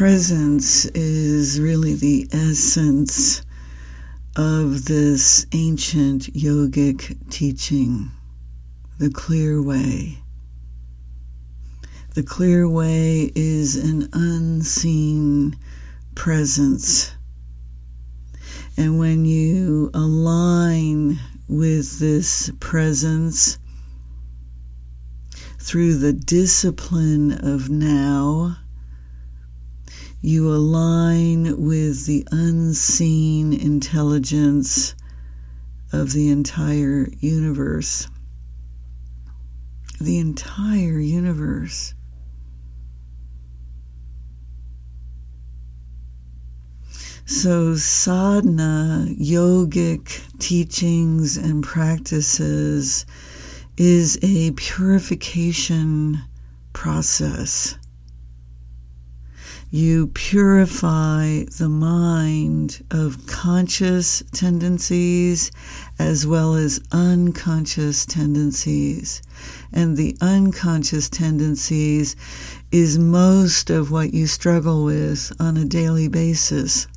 presence is really the essence of this ancient yogic teaching, the clear way. The clear way is an unseen presence. And when you align with this presence through the discipline of now, you align with the unseen intelligence of the entire universe. The entire universe. So, sadhana, yogic teachings and practices is a purification process you purify the mind of conscious tendencies as well as unconscious tendencies. And the unconscious tendencies is most of what you struggle with on a daily basis.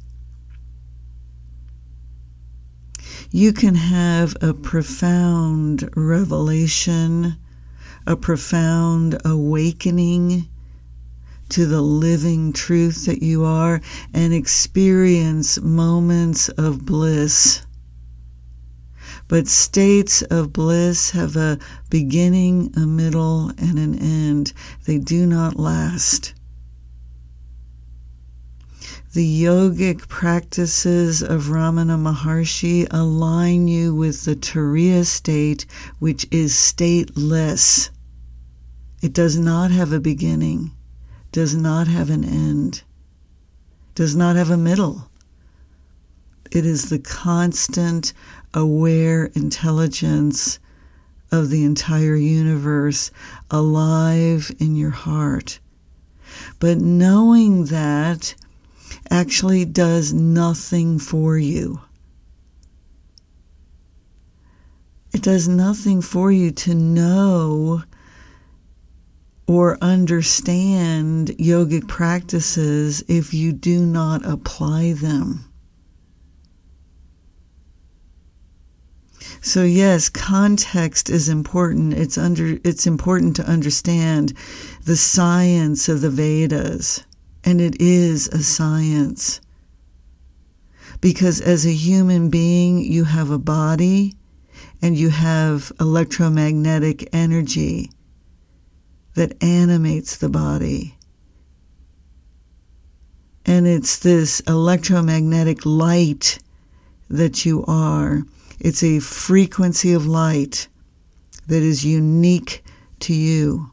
You can have a profound revelation, a profound awakening to the living truth that you are and experience moments of bliss. But states of bliss have a beginning, a middle, and an end. They do not last. The yogic practices of Ramana Maharshi align you with the Turiya state, which is stateless. It does not have a beginning does not have an end, does not have a middle. It is the constant, aware intelligence of the entire universe alive in your heart. But knowing that actually does nothing for you. It does nothing for you to know or understand yogic practices if you do not apply them. So yes, context is important. It's under it's important to understand the science of the Vedas, and it is a science. Because as a human being, you have a body and you have electromagnetic energy that animates the body. And it's this electromagnetic light that you are. It's a frequency of light that is unique to you.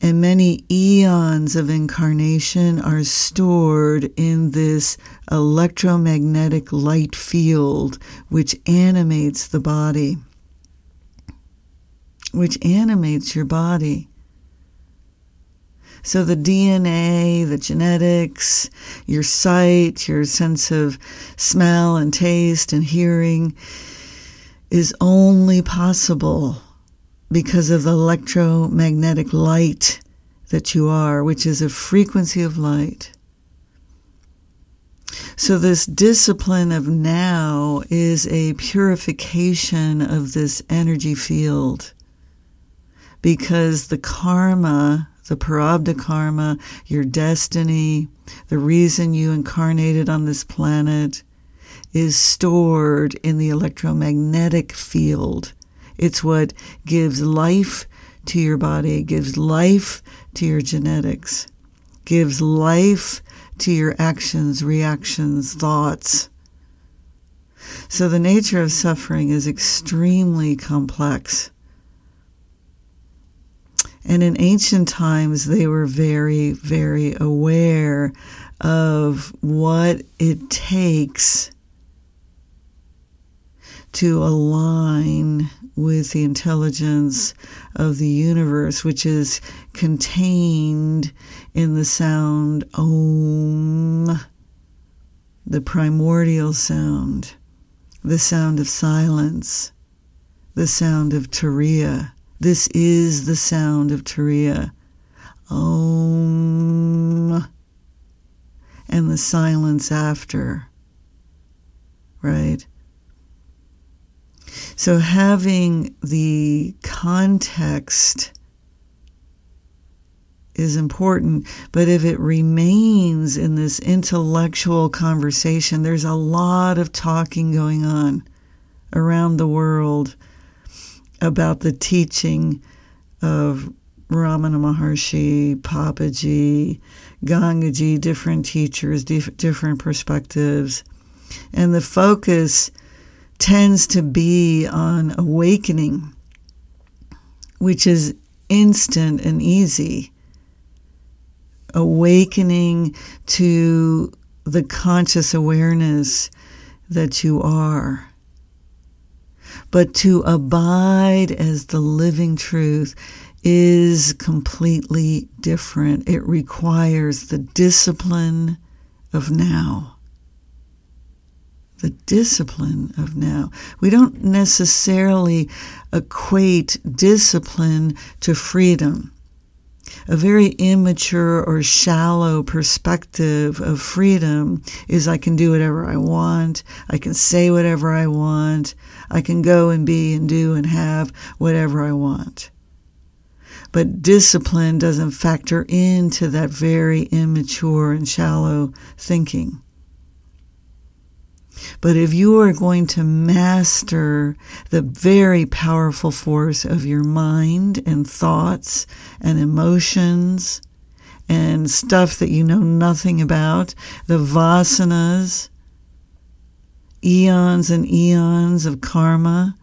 And many eons of incarnation are stored in this electromagnetic light field which animates the body which animates your body. So the DNA, the genetics, your sight, your sense of smell and taste and hearing is only possible because of the electromagnetic light that you are, which is a frequency of light. So, this discipline of now is a purification of this energy field because the karma, the prarabdha karma, your destiny, the reason you incarnated on this planet is stored in the electromagnetic field. It's what gives life to your body, gives life to your genetics, gives life to your actions, reactions, thoughts. So the nature of suffering is extremely complex. And in ancient times, they were very, very aware of what it takes to align with the intelligence of the universe, which is contained in the sound Om, the primordial sound, the sound of silence, the sound of Turiya this is the sound of Turiya. Om. and the silence after. Right? So having the context is important, but if it remains in this intellectual conversation, there's a lot of talking going on around the world about the teaching of Ramana Maharshi, Papaji, Gangaji, different teachers, different perspectives. And the focus tends to be on awakening, which is instant and easy. Awakening to the conscious awareness that you are. But to abide as the living truth is completely different. It requires the discipline of now the discipline of now. We don't necessarily equate discipline to freedom. A very immature or shallow perspective of freedom is I can do whatever I want, I can say whatever I want, I can go and be and do and have whatever I want. But discipline doesn't factor into that very immature and shallow thinking. But if you are going to master the very powerful force of your mind and thoughts and emotions and stuff that you know nothing about, the vasanas, eons and eons of karma,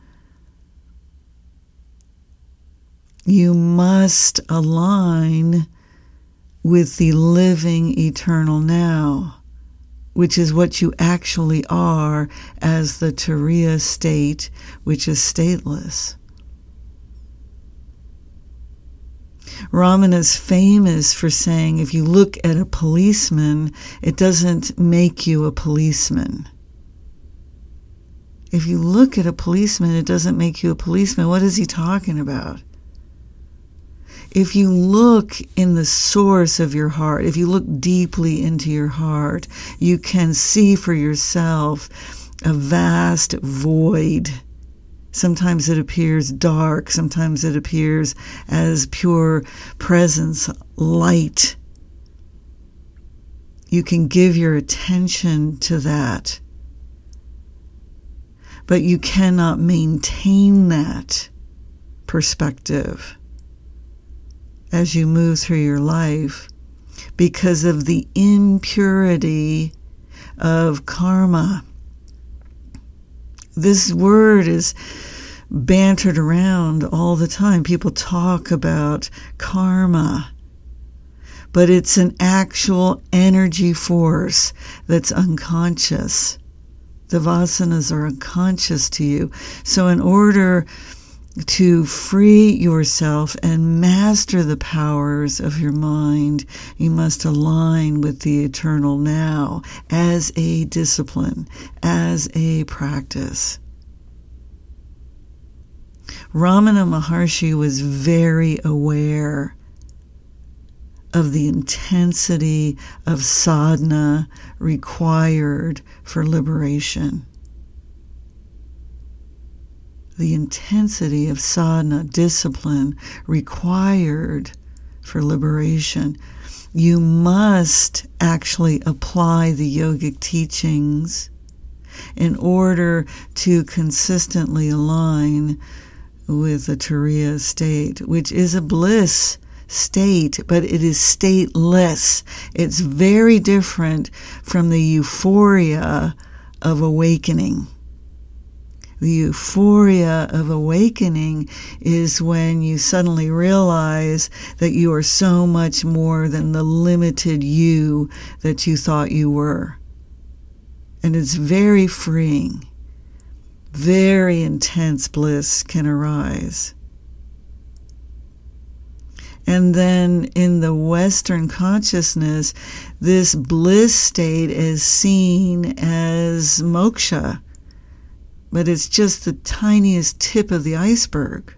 you must align with the living eternal now which is what you actually are as the Turiya state, which is stateless. Ramana is famous for saying if you look at a policeman, it doesn't make you a policeman. If you look at a policeman, it doesn't make you a policeman. What is he talking about? If you look in the source of your heart, if you look deeply into your heart, you can see for yourself a vast void. Sometimes it appears dark, sometimes it appears as pure presence, light. You can give your attention to that. But you cannot maintain that perspective as you move through your life because of the impurity of karma. This word is bantered around all the time. People talk about karma, but it's an actual energy force that's unconscious. The vasanas are unconscious to you. So, in order to free yourself and master the powers of your mind, you must align with the eternal now as a discipline, as a practice. Ramana Maharshi was very aware of the intensity of sadhana required for liberation the intensity of sadhana, discipline required for liberation. You must actually apply the yogic teachings in order to consistently align with the Turiya state, which is a bliss state, but it is stateless. It's very different from the euphoria of awakening. The euphoria of awakening is when you suddenly realize that you are so much more than the limited you that you thought you were. And it's very freeing. Very intense bliss can arise. And then in the Western consciousness, this bliss state is seen as moksha but it's just the tiniest tip of the iceberg.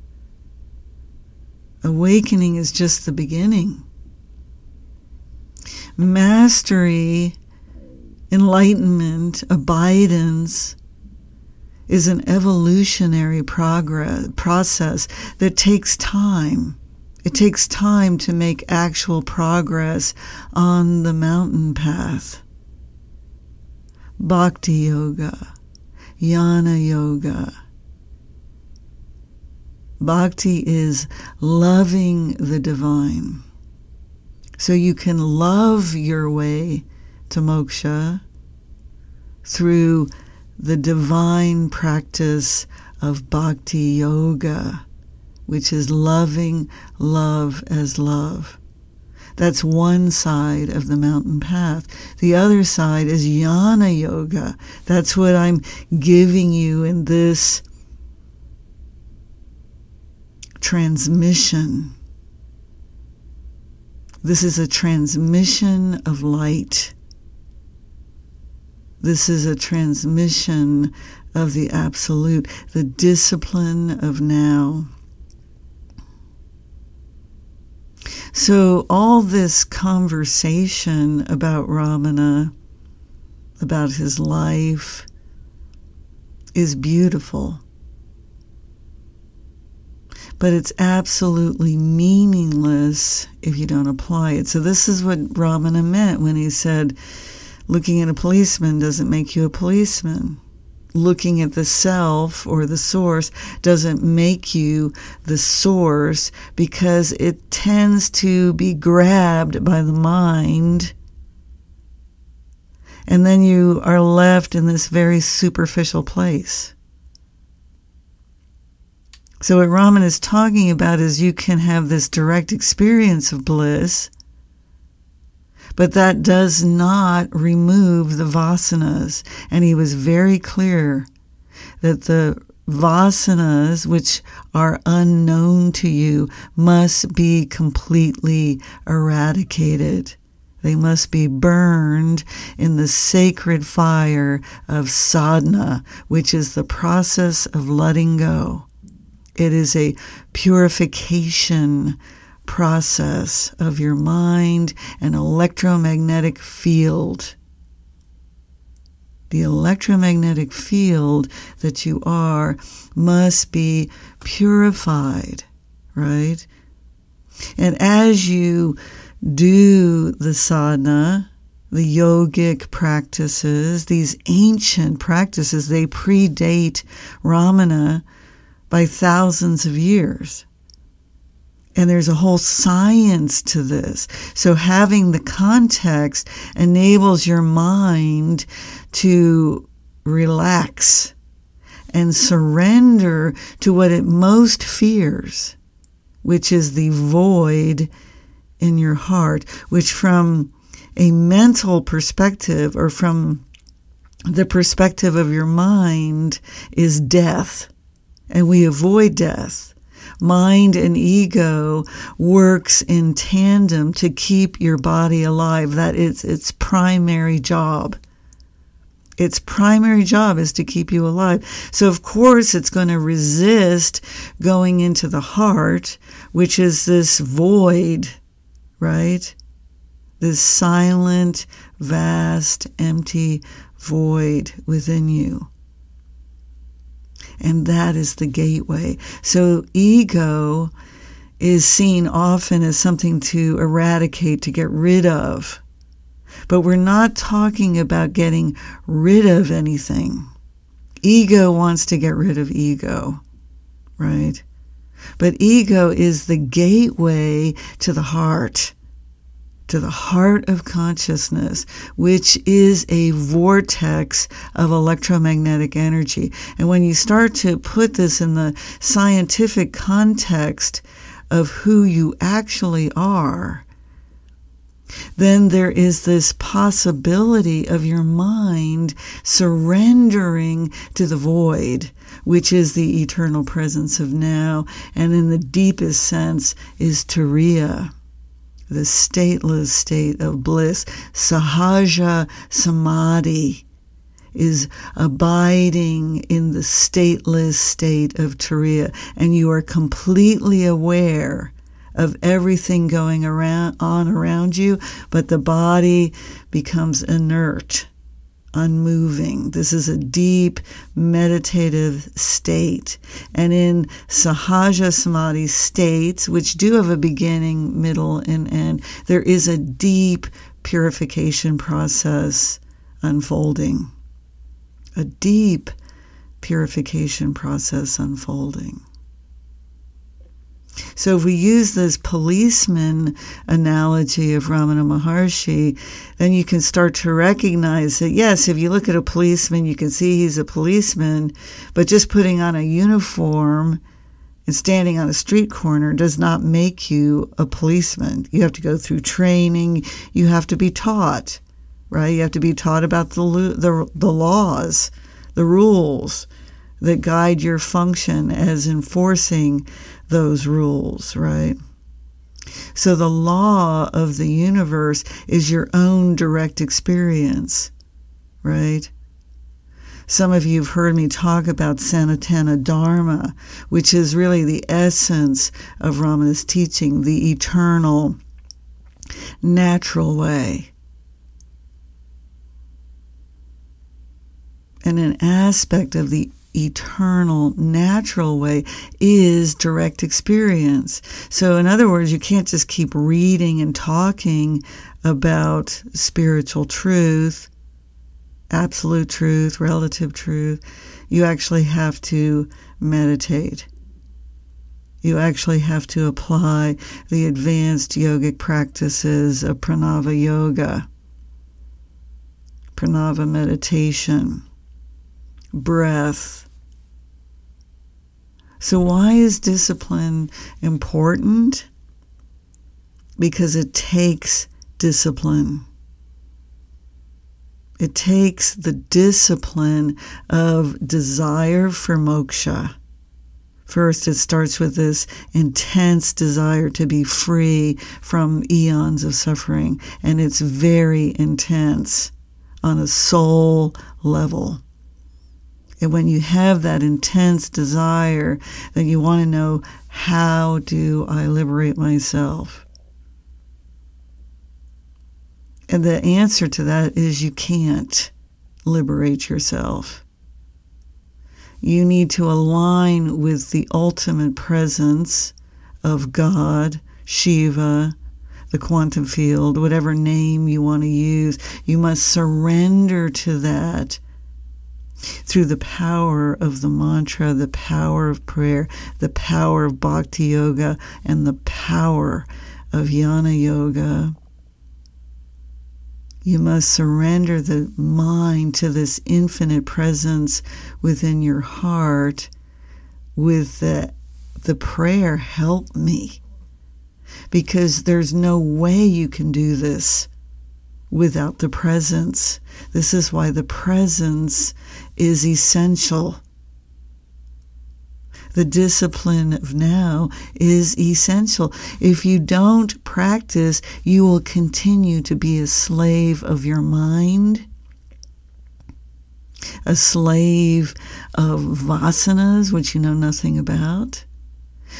Awakening is just the beginning. Mastery enlightenment, abidance, is an evolutionary progress process that takes time. It takes time to make actual progress on the mountain path. Bhakti Yoga, Jnana Yoga. Bhakti is loving the divine. So you can love your way to moksha through the divine practice of bhakti yoga, which is loving love as love. That's one side of the mountain path. The other side is jnana yoga. That's what I'm giving you in this transmission. This is a transmission of light. This is a transmission of the absolute, the discipline of now. So, all this conversation about Ramana, about his life, is beautiful. But it's absolutely meaningless if you don't apply it. So, this is what Ramana meant when he said, looking at a policeman doesn't make you a policeman looking at the self or the source doesn't make you the source because it tends to be grabbed by the mind. And then you are left in this very superficial place. So, what Raman is talking about is you can have this direct experience of bliss but that does not remove the vasanas. And he was very clear that the vasanas, which are unknown to you, must be completely eradicated. They must be burned in the sacred fire of sadhana, which is the process of letting go. It is a purification process of your mind and electromagnetic field. The electromagnetic field that you are must be purified, right? And as you do the sadhana, the yogic practices, these ancient practices, they predate Ramana by thousands of years. And there's a whole science to this. So having the context enables your mind to relax and surrender to what it most fears, which is the void in your heart, which from a mental perspective or from the perspective of your mind is death. And we avoid death mind and ego works in tandem to keep your body alive. That is its primary job. Its primary job is to keep you alive. So, of course, it's going to resist going into the heart, which is this void, right? This silent, vast, empty void within you. And that is the gateway. So ego is seen often as something to eradicate, to get rid of. But we're not talking about getting rid of anything. Ego wants to get rid of ego, right? But ego is the gateway to the heart to the heart of consciousness, which is a vortex of electromagnetic energy. And when you start to put this in the scientific context of who you actually are, then there is this possibility of your mind surrendering to the void, which is the eternal presence of now, and in the deepest sense is Turiya the stateless state of bliss, sahaja samadhi, is abiding in the stateless state of Turiya, and you are completely aware of everything going around on around you, but the body becomes inert unmoving. This is a deep meditative state. And in Sahaja Samadhi states, which do have a beginning, middle, and end, there is a deep purification process unfolding. A deep purification process unfolding. So if we use this policeman analogy of Ramana Maharshi, then you can start to recognize that yes, if you look at a policeman, you can see he's a policeman, but just putting on a uniform and standing on a street corner does not make you a policeman. You have to go through training, you have to be taught, right? You have to be taught about the the, the laws, the rules that guide your function as enforcing those rules, right? So the law of the universe is your own direct experience, right? Some of you have heard me talk about Sanatana Dharma, which is really the essence of Ramana's teaching, the eternal, natural way. And an aspect of the eternal, natural way is direct experience. So, in other words, you can't just keep reading and talking about spiritual truth, absolute truth, relative truth. You actually have to meditate. You actually have to apply the advanced yogic practices of pranava yoga, pranava meditation, breath, so, why is discipline important? Because it takes discipline. It takes the discipline of desire for moksha. First, it starts with this intense desire to be free from eons of suffering, and it's very intense on a soul level. And when you have that intense desire, then you want to know how do I liberate myself? And the answer to that is you can't liberate yourself. You need to align with the ultimate presence of God, Shiva, the quantum field, whatever name you want to use. You must surrender to that through the power of the mantra, the power of prayer, the power of bhakti yoga, and the power of jnana yoga. You must surrender the mind to this infinite presence within your heart with the, the prayer, help me. Because there's no way you can do this without the presence. This is why the presence is essential. The discipline of now is essential. If you don't practice, you will continue to be a slave of your mind, a slave of vasanas, which you know nothing about.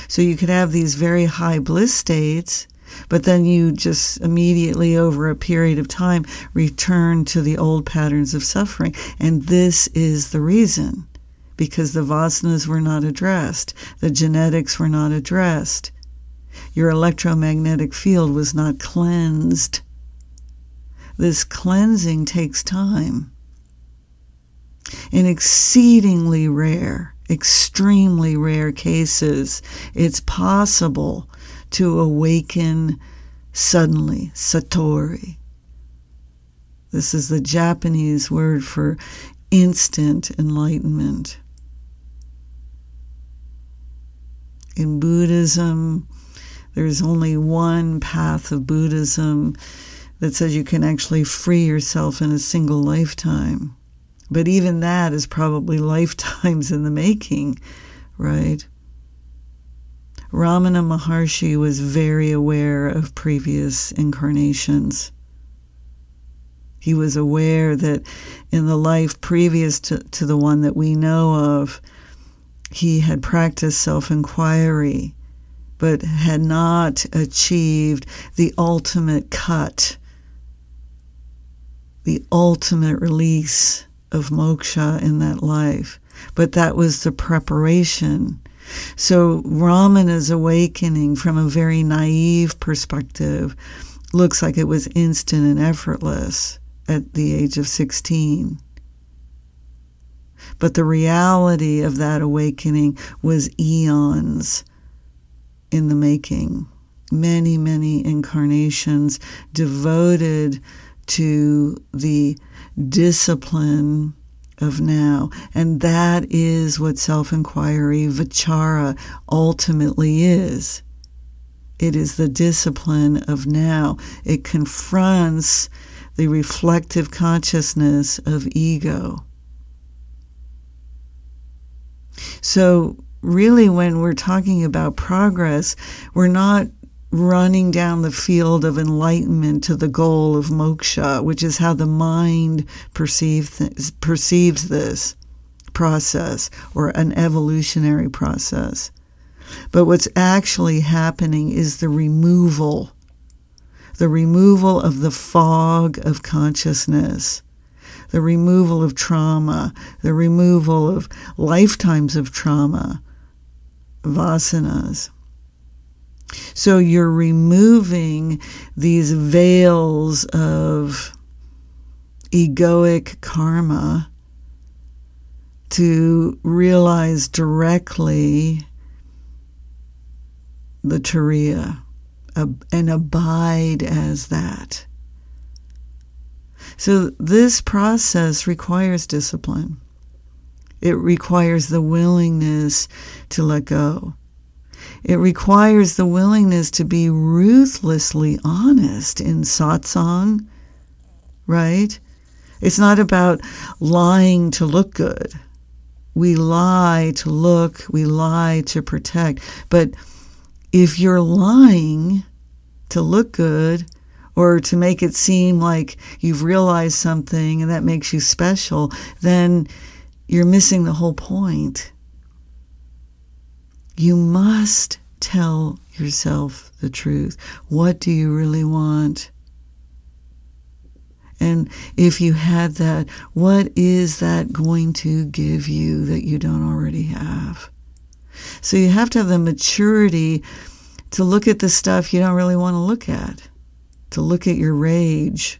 So you could have these very high bliss states but then you just immediately, over a period of time, return to the old patterns of suffering. And this is the reason because the vasanas were not addressed, the genetics were not addressed, your electromagnetic field was not cleansed. This cleansing takes time. In exceedingly rare, extremely rare cases, it's possible to awaken suddenly, satori. This is the Japanese word for instant enlightenment. In Buddhism, there's only one path of Buddhism that says you can actually free yourself in a single lifetime. But even that is probably lifetimes in the making, right? Ramana Maharshi was very aware of previous incarnations. He was aware that in the life previous to, to the one that we know of, he had practiced self inquiry, but had not achieved the ultimate cut, the ultimate release of moksha in that life, but that was the preparation. So Ramana's awakening from a very naive perspective looks like it was instant and effortless at the age of 16. But the reality of that awakening was eons in the making. Many, many incarnations devoted to the discipline of now. And that is what self inquiry, vichara, ultimately is. It is the discipline of now. It confronts the reflective consciousness of ego. So, really, when we're talking about progress, we're not running down the field of enlightenment to the goal of moksha, which is how the mind perceive th- perceives this process or an evolutionary process. But what's actually happening is the removal, the removal of the fog of consciousness, the removal of trauma, the removal of lifetimes of trauma, vasanas. So you're removing these veils of egoic karma to realize directly the Turiya and abide as that. So, this process requires discipline. It requires the willingness to let go. It requires the willingness to be ruthlessly honest in satsang, right? It's not about lying to look good. We lie to look, we lie to protect. But if you're lying to look good or to make it seem like you've realized something and that makes you special, then you're missing the whole point. You must tell yourself the truth. What do you really want? And if you had that, what is that going to give you that you don't already have? So you have to have the maturity to look at the stuff you don't really want to look at, to look at your rage,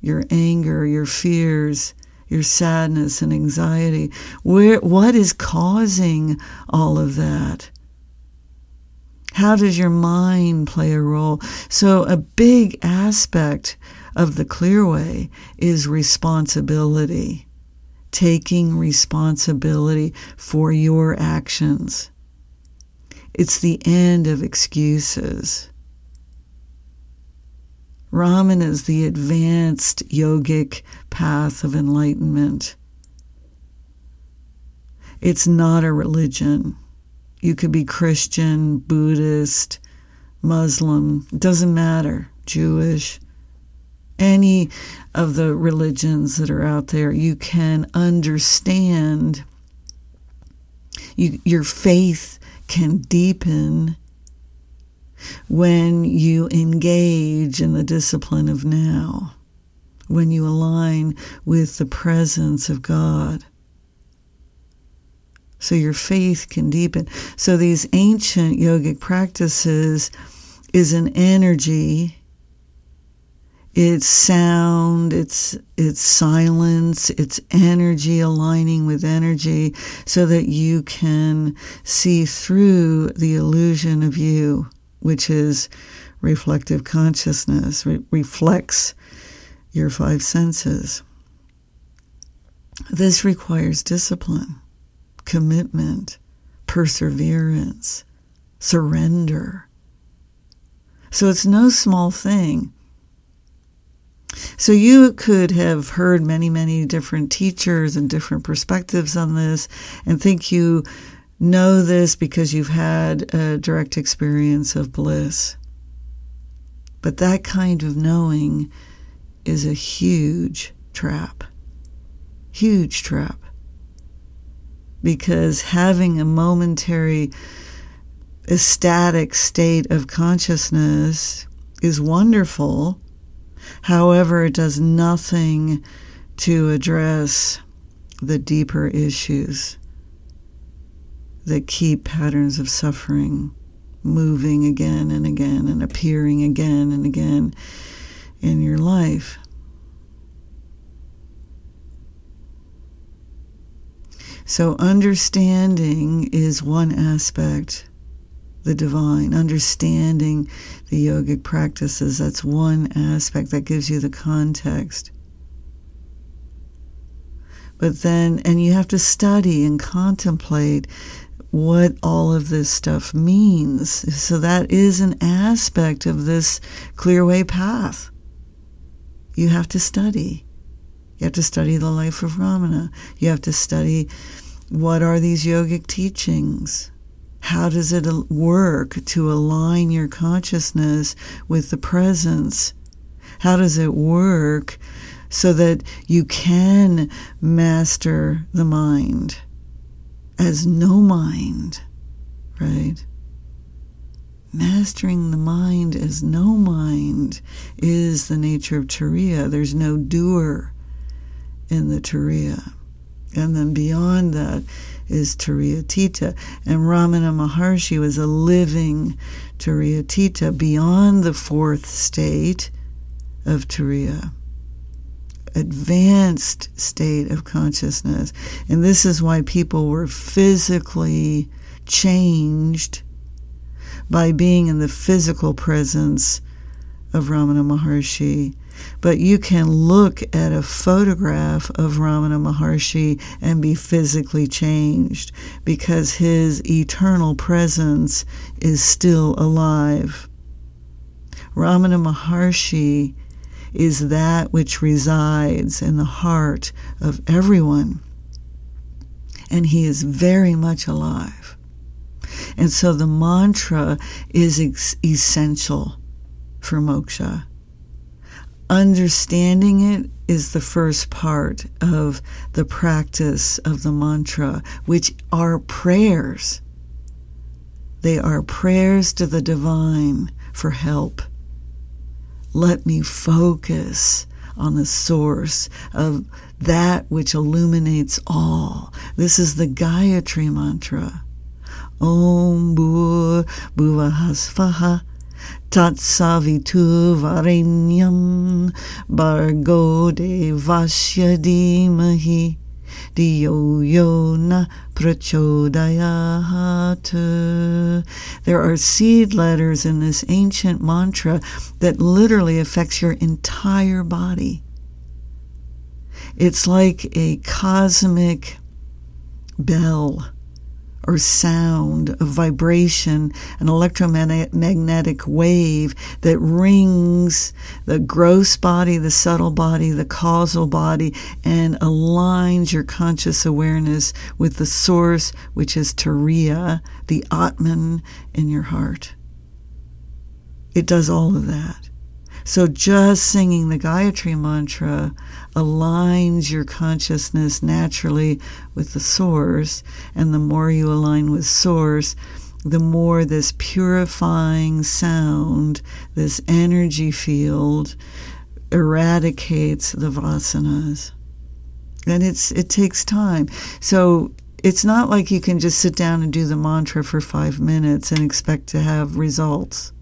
your anger, your fears, your sadness and anxiety. Where, what is causing all of that? How does your mind play a role? So, a big aspect of the clear way is responsibility, taking responsibility for your actions. It's the end of excuses. Ramana is the advanced yogic path of enlightenment. It's not a religion. You could be Christian, Buddhist, Muslim, doesn't matter, Jewish, any of the religions that are out there. You can understand, you, your faith can deepen when you engage in the discipline of now, when you align with the presence of God so your faith can deepen. So these ancient yogic practices is an energy. It's sound, it's it's silence, it's energy aligning with energy so that you can see through the illusion of you, which is reflective consciousness, re- reflects your five senses. This requires discipline commitment, perseverance, surrender. So it's no small thing. So you could have heard many, many different teachers and different perspectives on this and think you know this because you've had a direct experience of bliss. But that kind of knowing is a huge trap. Huge trap because having a momentary ecstatic state of consciousness is wonderful, However, it does nothing to address the deeper issues that keep patterns of suffering moving again and again and appearing again and again in your life. So, understanding is one aspect, the divine. Understanding the yogic practices, that's one aspect that gives you the context. But then, and you have to study and contemplate what all of this stuff means. So, that is an aspect of this clear way path. You have to study. You have to study the life of Ramana. You have to study what are these yogic teachings? How does it work to align your consciousness with the presence? How does it work so that you can master the mind as no mind, right? Mastering the mind as no mind is the nature of Turiya. There's no doer in the Turiya. And then beyond that is Turiyatita. And Ramana Maharshi was a living Turiyatita beyond the fourth state of Turiya. Advanced state of consciousness. And this is why people were physically changed by being in the physical presence of Ramana Maharshi but you can look at a photograph of Ramana Maharshi and be physically changed because his eternal presence is still alive. Ramana Maharshi is that which resides in the heart of everyone, and he is very much alive. And so the mantra is ex- essential for moksha understanding it is the first part of the practice of the mantra, which are prayers. They are prayers to the divine for help. Let me focus on the source of that which illuminates all. This is the Gayatri mantra. Om Bhur Bhuvahasvaha Tatsavitu Varenyam Bhargo Devasya Dhimahi Dhiyo Yona. There are seed letters in this ancient mantra that literally affects your entire body. It's like a cosmic bell or sound, a vibration, an electromagnetic wave that rings the gross body, the subtle body, the causal body, and aligns your conscious awareness with the source, which is Turiya, the Atman in your heart. It does all of that. So just singing the Gayatri mantra aligns your consciousness naturally with the source. And the more you align with source, the more this purifying sound, this energy field, eradicates the vasanas. And it's it takes time. So it's not like you can just sit down and do the mantra for five minutes and expect to have results.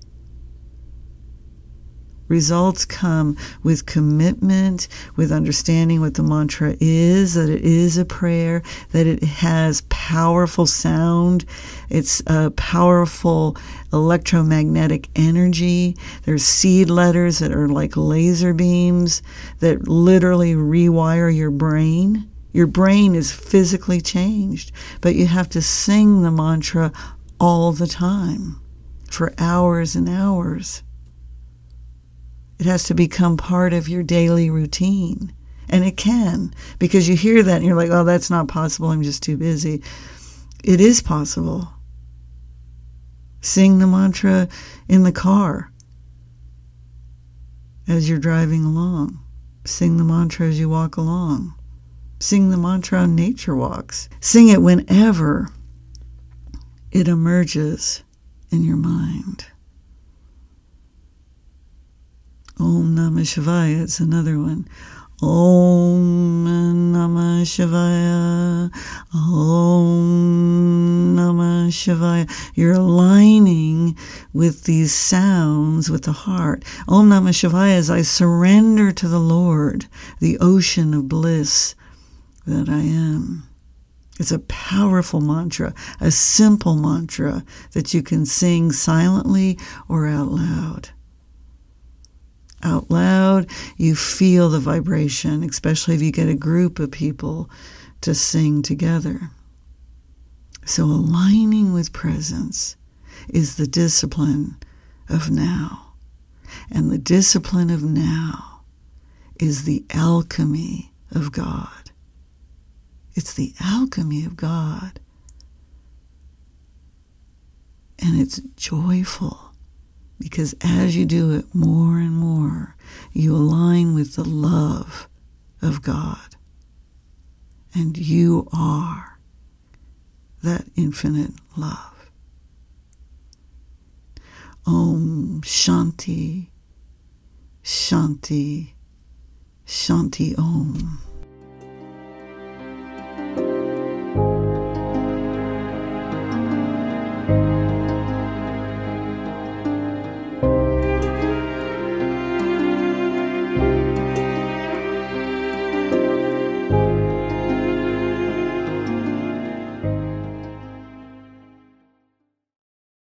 Results come with commitment, with understanding what the mantra is, that it is a prayer, that it has powerful sound, it's a powerful electromagnetic energy. There's seed letters that are like laser beams that literally rewire your brain. Your brain is physically changed, but you have to sing the mantra all the time for hours and hours. It has to become part of your daily routine. And it can, because you hear that and you're like, oh, that's not possible. I'm just too busy. It is possible. Sing the mantra in the car as you're driving along. Sing the mantra as you walk along. Sing the mantra on nature walks. Sing it whenever it emerges in your mind. Om Namah Shivaya, it's another one. Om Namah Shivaya. Om Namah Shivaya. You're aligning with these sounds with the heart. Om Namah Shivaya is I surrender to the Lord, the ocean of bliss that I am. It's a powerful mantra, a simple mantra that you can sing silently or out loud out loud, you feel the vibration, especially if you get a group of people to sing together. So, aligning with presence is the discipline of now. And the discipline of now is the alchemy of God. It's the alchemy of God. And it's joyful because as you do it more and more, you align with the love of God. And you are that infinite love. Om Shanti, Shanti, Shanti Om.